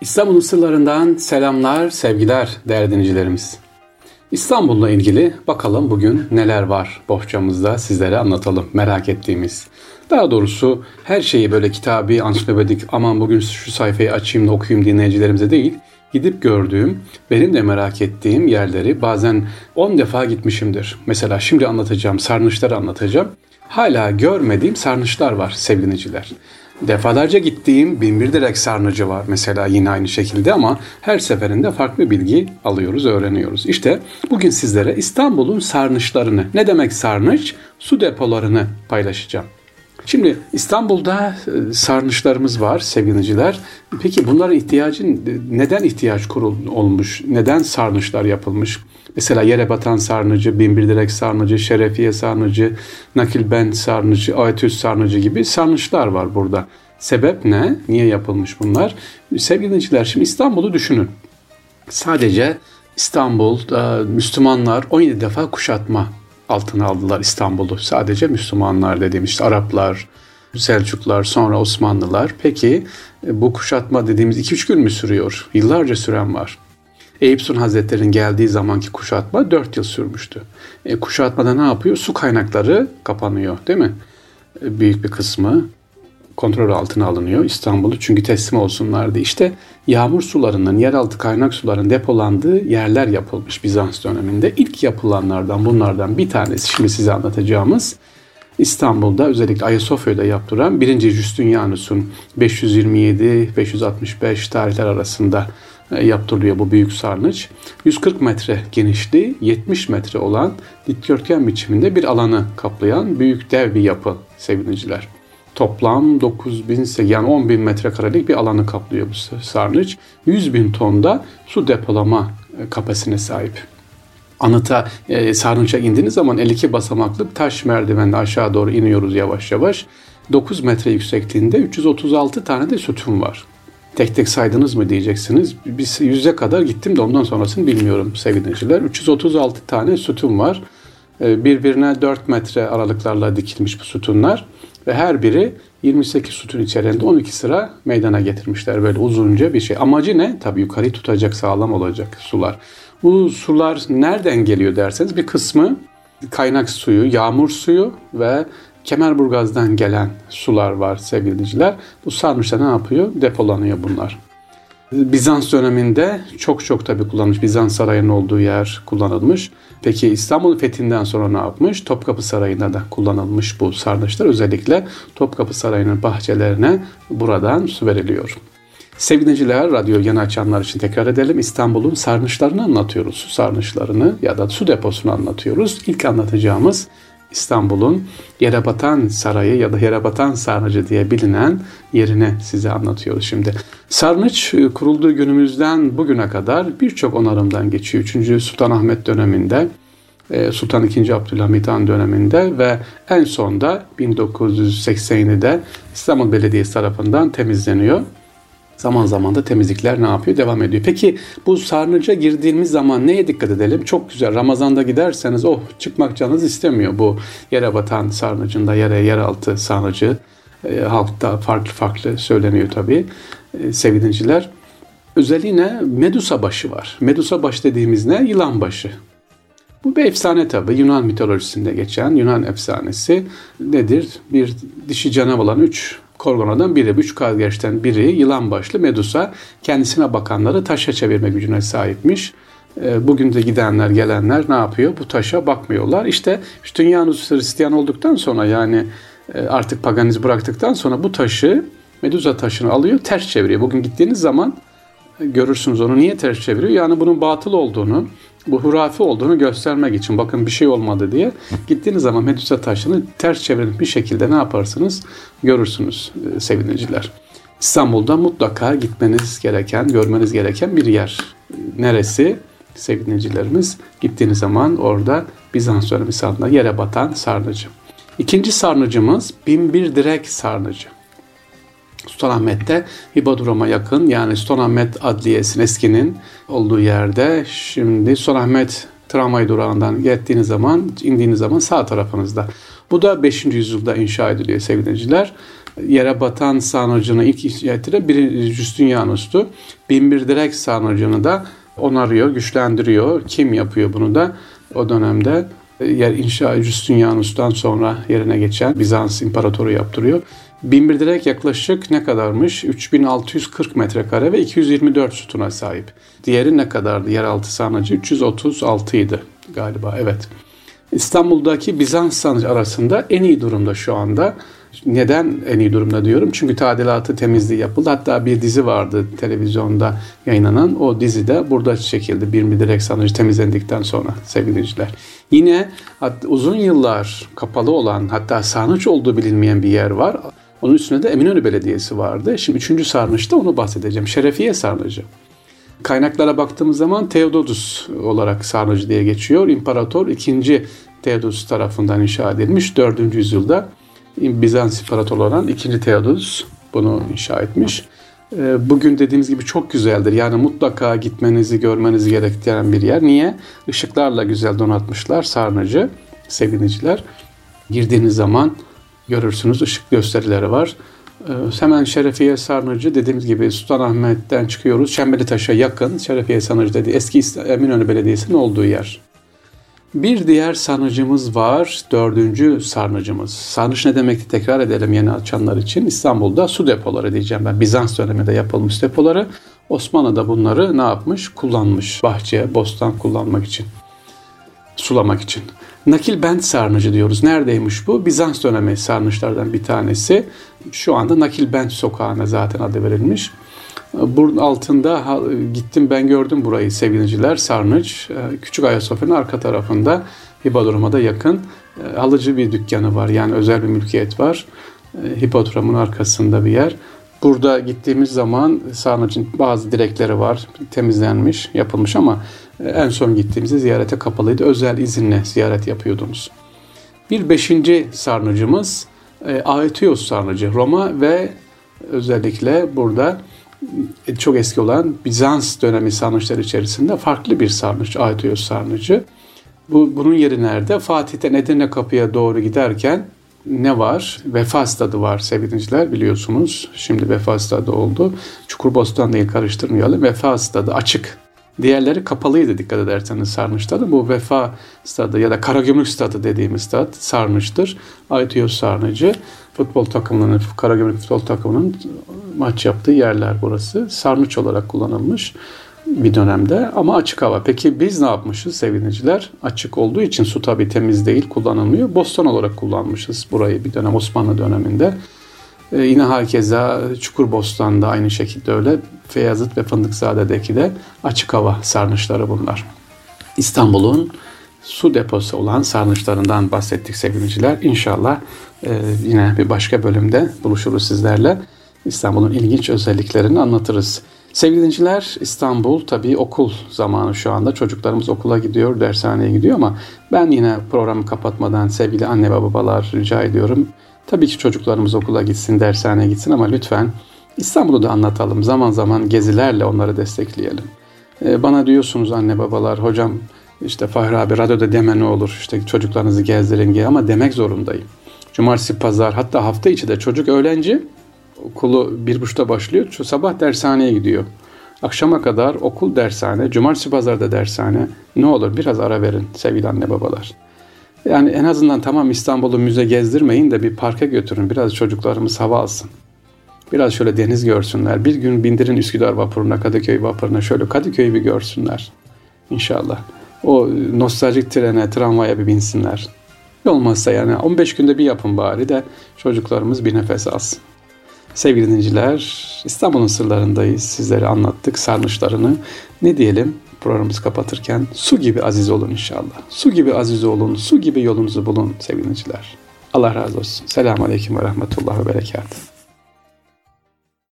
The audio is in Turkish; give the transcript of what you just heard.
İstanbul'un sırlarından selamlar, sevgiler değerli dinleyicilerimiz. İstanbul'la ilgili bakalım bugün neler var bohçamızda sizlere anlatalım merak ettiğimiz. Daha doğrusu her şeyi böyle kitabı ansiklopedik aman bugün şu sayfayı açayım da okuyayım dinleyicilerimize değil, gidip gördüğüm, benim de merak ettiğim yerleri bazen 10 defa gitmişimdir. Mesela şimdi anlatacağım, sarnıçları anlatacağım. Hala görmediğim sarnıçlar var sevgiliciler. Defalarca gittiğim binbir direk sarnıcı var mesela yine aynı şekilde ama her seferinde farklı bilgi alıyoruz, öğreniyoruz. İşte bugün sizlere İstanbul'un sarnıçlarını, ne demek sarnıç? Su depolarını paylaşacağım. Şimdi İstanbul'da e, sarnıçlarımız var sevgiliciler. Peki bunların ihtiyacın neden ihtiyaç kurul olmuş? Neden sarnıçlar yapılmış? Mesela yere batan sarnıcı, binbir direk sarnıcı, şerefiye sarnıcı, nakilbent sarnıcı, ayetüs sarnıcı gibi sarnıçlar var burada. Sebep ne? Niye yapılmış bunlar? Sevgili dinleyiciler şimdi İstanbul'u düşünün. Sadece İstanbul, Müslümanlar 17 defa kuşatma altına aldılar İstanbul'u. Sadece Müslümanlar dediğimiz işte Araplar, Selçuklar, sonra Osmanlılar. Peki bu kuşatma dediğimiz 2-3 gün mü sürüyor? Yıllarca süren var. Eyüp Sultan Hazretleri'nin geldiği zamanki kuşatma 4 yıl sürmüştü. E, kuşatmada ne yapıyor? Su kaynakları kapanıyor değil mi? E, büyük bir kısmı kontrol altına alınıyor İstanbul'u çünkü teslim olsunlar diye. İşte yağmur sularının, yeraltı kaynak suların depolandığı yerler yapılmış Bizans döneminde. İlk yapılanlardan bunlardan bir tanesi şimdi size anlatacağımız İstanbul'da özellikle Ayasofya'da yaptıran 1. Justinianus'un 527-565 tarihler arasında e, yaptırılıyor bu büyük sarnıç. 140 metre genişliği 70 metre olan dikdörtgen biçiminde bir alanı kaplayan büyük dev bir yapı sevgiliciler. Toplam 9 bin yani 10 bin metrekarelik bir alanı kaplıyor bu sarnıç. 100 bin tonda su depolama e, kapasitesine sahip. Anıta e, sarnıça indiğiniz zaman 52 basamaklı taş merdivenle aşağı doğru iniyoruz yavaş yavaş. 9 metre yüksekliğinde 336 tane de sütun var. Tek tek saydınız mı diyeceksiniz. Biz yüze kadar gittim de ondan sonrasını bilmiyorum sevgili 336 tane sütun var. Ee, birbirine 4 metre aralıklarla dikilmiş bu sütunlar. Ve her biri 28 sütun içerisinde 12 sıra meydana getirmişler. Böyle uzunca bir şey. Amacı ne? Tabii yukarıyı tutacak, sağlam olacak sular. Bu sular nereden geliyor derseniz bir kısmı kaynak suyu, yağmur suyu ve Kemerburgaz'dan gelen sular var sevgili dinleyiciler. Bu sarnıçta ne yapıyor? Depolanıyor bunlar. Bizans döneminde çok çok tabi kullanılmış. Bizans sarayının olduğu yer kullanılmış. Peki İstanbul fethinden sonra ne yapmış? Topkapı Sarayı'nda da kullanılmış bu sarnıçlar. Özellikle Topkapı Sarayı'nın bahçelerine buradan su veriliyor. Sevgiliciler, radyo yeni açanlar için tekrar edelim. İstanbul'un sarnıçlarını anlatıyoruz. Su sarnıçlarını ya da su deposunu anlatıyoruz. İlk anlatacağımız İstanbul'un Yerebatan Sarayı ya da Yerebatan Sarnıcı diye bilinen yerini size anlatıyoruz şimdi. Sarnıç e, kurulduğu günümüzden bugüne kadar birçok onarımdan geçiyor. 3. Sultanahmet döneminde, e, Sultan II. Abdülhamit Han döneminde ve en sonda 1980'de İstanbul Belediyesi tarafından temizleniyor zaman zaman da temizlikler ne yapıyor? Devam ediyor. Peki bu sarnıca girdiğimiz zaman neye dikkat edelim? Çok güzel. Ramazan'da giderseniz oh çıkmak canınız istemiyor bu yere batan sarnıcında yere yeraltı sarnıcı. E, halkta farklı farklı söyleniyor tabii. E, sevgiliciler. Özelliğine Medusa başı var. Medusa baş dediğimiz ne? Yılan başı. Bu bir efsane tabi. Yunan mitolojisinde geçen Yunan efsanesi nedir? Bir dişi canavar olan üç Korgonadan biri, üç kardeşten biri yılan başlı Medusa kendisine bakanları taşa çevirme gücüne sahipmiş. Ee, bugün de gidenler gelenler ne yapıyor? Bu taşa bakmıyorlar. İşte, dünya Hristiyan olduktan sonra yani e, artık paganizmi bıraktıktan sonra bu taşı Medusa taşını alıyor ters çeviriyor. Bugün gittiğiniz zaman görürsünüz onu niye ters çeviriyor? Yani bunun batıl olduğunu, bu hurafi olduğunu göstermek için bakın bir şey olmadı diye gittiğiniz zaman Medusa taşını ters çevirip bir şekilde ne yaparsınız görürsünüz e, sevgiliciler. İstanbul'da mutlaka gitmeniz gereken, görmeniz gereken bir yer. Neresi? Sevgilicilerimiz gittiğiniz zaman orada Bizans dönemi sarnıcı, yere batan sarnıcı. İkinci sarnıcımız Binbir Direk Sarnıcı. Sultanahmet'te Hipodrom'a yakın yani Sultanahmet Adliyesi'nin eskinin olduğu yerde şimdi Sultanahmet tramvay durağından gittiğiniz zaman, indiğiniz zaman sağ tarafınızda. Bu da 5. yüzyılda inşa ediliyor sevgili dinleyiciler. yere batan sarnıcını ilk ihtiyatıyla biri Justinianus'tu. Binbir direk sarnıcını da onarıyor, güçlendiriyor. Kim yapıyor bunu da o dönemde? Yer inşa Justinianus'tan sonra yerine geçen Bizans imparatoru yaptırıyor. Binbir direk yaklaşık ne kadarmış? 3640 metrekare ve 224 sütuna sahip. Diğeri ne kadardı? Yeraltı sarnıcı 336 idi galiba. Evet. İstanbul'daki Bizans sarnıcı arasında en iyi durumda şu anda. Neden en iyi durumda diyorum? Çünkü tadilatı temizliği yapıldı. Hatta bir dizi vardı televizyonda yayınlanan. O dizi de burada çekildi. Bir direk sarnıcı temizlendikten sonra sevgiliciler. Yine uzun yıllar kapalı olan hatta sarnıç olduğu bilinmeyen bir yer var. Onun üstünde de Eminönü Belediyesi vardı. Şimdi üçüncü sarnıçta onu bahsedeceğim. Şerefiye Sarnıcı. Kaynaklara baktığımız zaman Theododus olarak sarnıcı diye geçiyor. İmparator 2. Theodosius tarafından inşa edilmiş 4. yüzyılda. Bizans İmparatoru olan 2. Theodosius bunu inşa etmiş. Ee, bugün dediğimiz gibi çok güzeldir. Yani mutlaka gitmenizi, görmenizi gerektiren bir yer. Niye? Işıklarla güzel donatmışlar sarnıcı, seviniciler. Girdiğiniz zaman görürsünüz ışık gösterileri var. Ee, hemen Şerefiye Sarnıcı dediğimiz gibi Sultanahmet'ten çıkıyoruz. Çembeli Taş'a yakın Şerefiye Sarnıcı dediği eski Eminönü Belediyesi'nin olduğu yer. Bir diğer sarnıcımız var. Dördüncü sarnıcımız. Sarnıç ne demekti tekrar edelim yeni açanlar için. İstanbul'da su depoları diyeceğim ben. Bizans döneminde yapılmış depoları. Osmanlı da bunları ne yapmış? Kullanmış. Bahçe, bostan kullanmak için. Sulamak için. Nakil bent sarnıcı diyoruz. Neredeymiş bu? Bizans dönemi sarnıçlardan bir tanesi. Şu anda Nakil bent sokağına zaten adı verilmiş. Burun altında gittim ben gördüm burayı sevgiliciler Sarnıç. E, Küçük Ayasofya'nın arka tarafında Hipodrom'a da yakın e, halıcı bir dükkanı var. Yani özel bir mülkiyet var. E, Hipodrom'un arkasında bir yer. Burada gittiğimiz zaman Sarnıç'ın bazı direkleri var. Temizlenmiş, yapılmış ama en son gittiğimizde ziyarete kapalıydı. Özel izinle ziyaret yapıyordunuz. Bir beşinci sarnıcımız Aetios sarnıcı. Roma ve özellikle burada e, çok eski olan Bizans dönemi sarnıçları içerisinde farklı bir sarnıç, Aetios sarnıcı. Bu, bunun yeri nerede? Fatih'ten Edirne kapıya doğru giderken ne var? Vefa stadı var sevgiliciler biliyorsunuz. Şimdi Vefa stadı oldu. Çukurbostan değil karıştırmayalım. Vefa stadı açık. Diğerleri kapalıydı dikkat ederseniz sarnıçta Bu Vefa stadı ya da Karagümrük stadı dediğimiz stad sarnıçtır. Aetios sarnıcı futbol takımının, Karagümrük futbol takımının maç yaptığı yerler burası. Sarnıç olarak kullanılmış bir dönemde ama açık hava. Peki biz ne yapmışız sevgiliciler? Açık olduğu için su tabi temiz değil kullanılmıyor. Bostan olarak kullanmışız burayı bir dönem Osmanlı döneminde. Ee, yine hakeza Çukurbostan'da aynı şekilde öyle. Feyyazıt ve Fındıkzade'deki de açık hava sarnıçları bunlar. İstanbul'un su deposu olan sarnıçlarından bahsettik sevgiliciler. İnşallah e, yine bir başka bölümde buluşuruz sizlerle. İstanbul'un ilginç özelliklerini anlatırız. Sevgili dinciler İstanbul tabii okul zamanı şu anda. Çocuklarımız okula gidiyor, dershaneye gidiyor ama ben yine programı kapatmadan sevgili anne ve babalar rica ediyorum. Tabii ki çocuklarımız okula gitsin, dershaneye gitsin ama lütfen İstanbul'u da anlatalım. Zaman zaman gezilerle onları destekleyelim. Ee, bana diyorsunuz anne babalar, hocam işte Fahri abi radyoda deme ne olur, işte çocuklarınızı gezdirin diye ama demek zorundayım. Cumartesi, pazar hatta hafta içi de çocuk öğlenci okulu bir buçukta başlıyor. Şu sabah dershaneye gidiyor. Akşama kadar okul dershane, cumartesi pazarda dershane. Ne olur biraz ara verin sevgili anne babalar. Yani en azından tamam İstanbul'u müze gezdirmeyin de bir parka götürün. Biraz çocuklarımız hava alsın. Biraz şöyle deniz görsünler. Bir gün bindirin Üsküdar vapuruna, Kadıköy vapuruna. Şöyle Kadıköy'ü bir görsünler. İnşallah. O nostaljik trene, tramvaya bir binsinler. Olmazsa yani 15 günde bir yapın bari de çocuklarımız bir nefes alsın. Sevgili dinleyiciler, İstanbul'un sırlarındayız. Sizlere anlattık sarnıçlarını. Ne diyelim programımızı kapatırken? Su gibi aziz olun inşallah. Su gibi aziz olun, su gibi yolunuzu bulun sevgili dinleyiciler. Allah razı olsun. Selamun Aleyküm ve Rahmetullah ve Berekatuhu.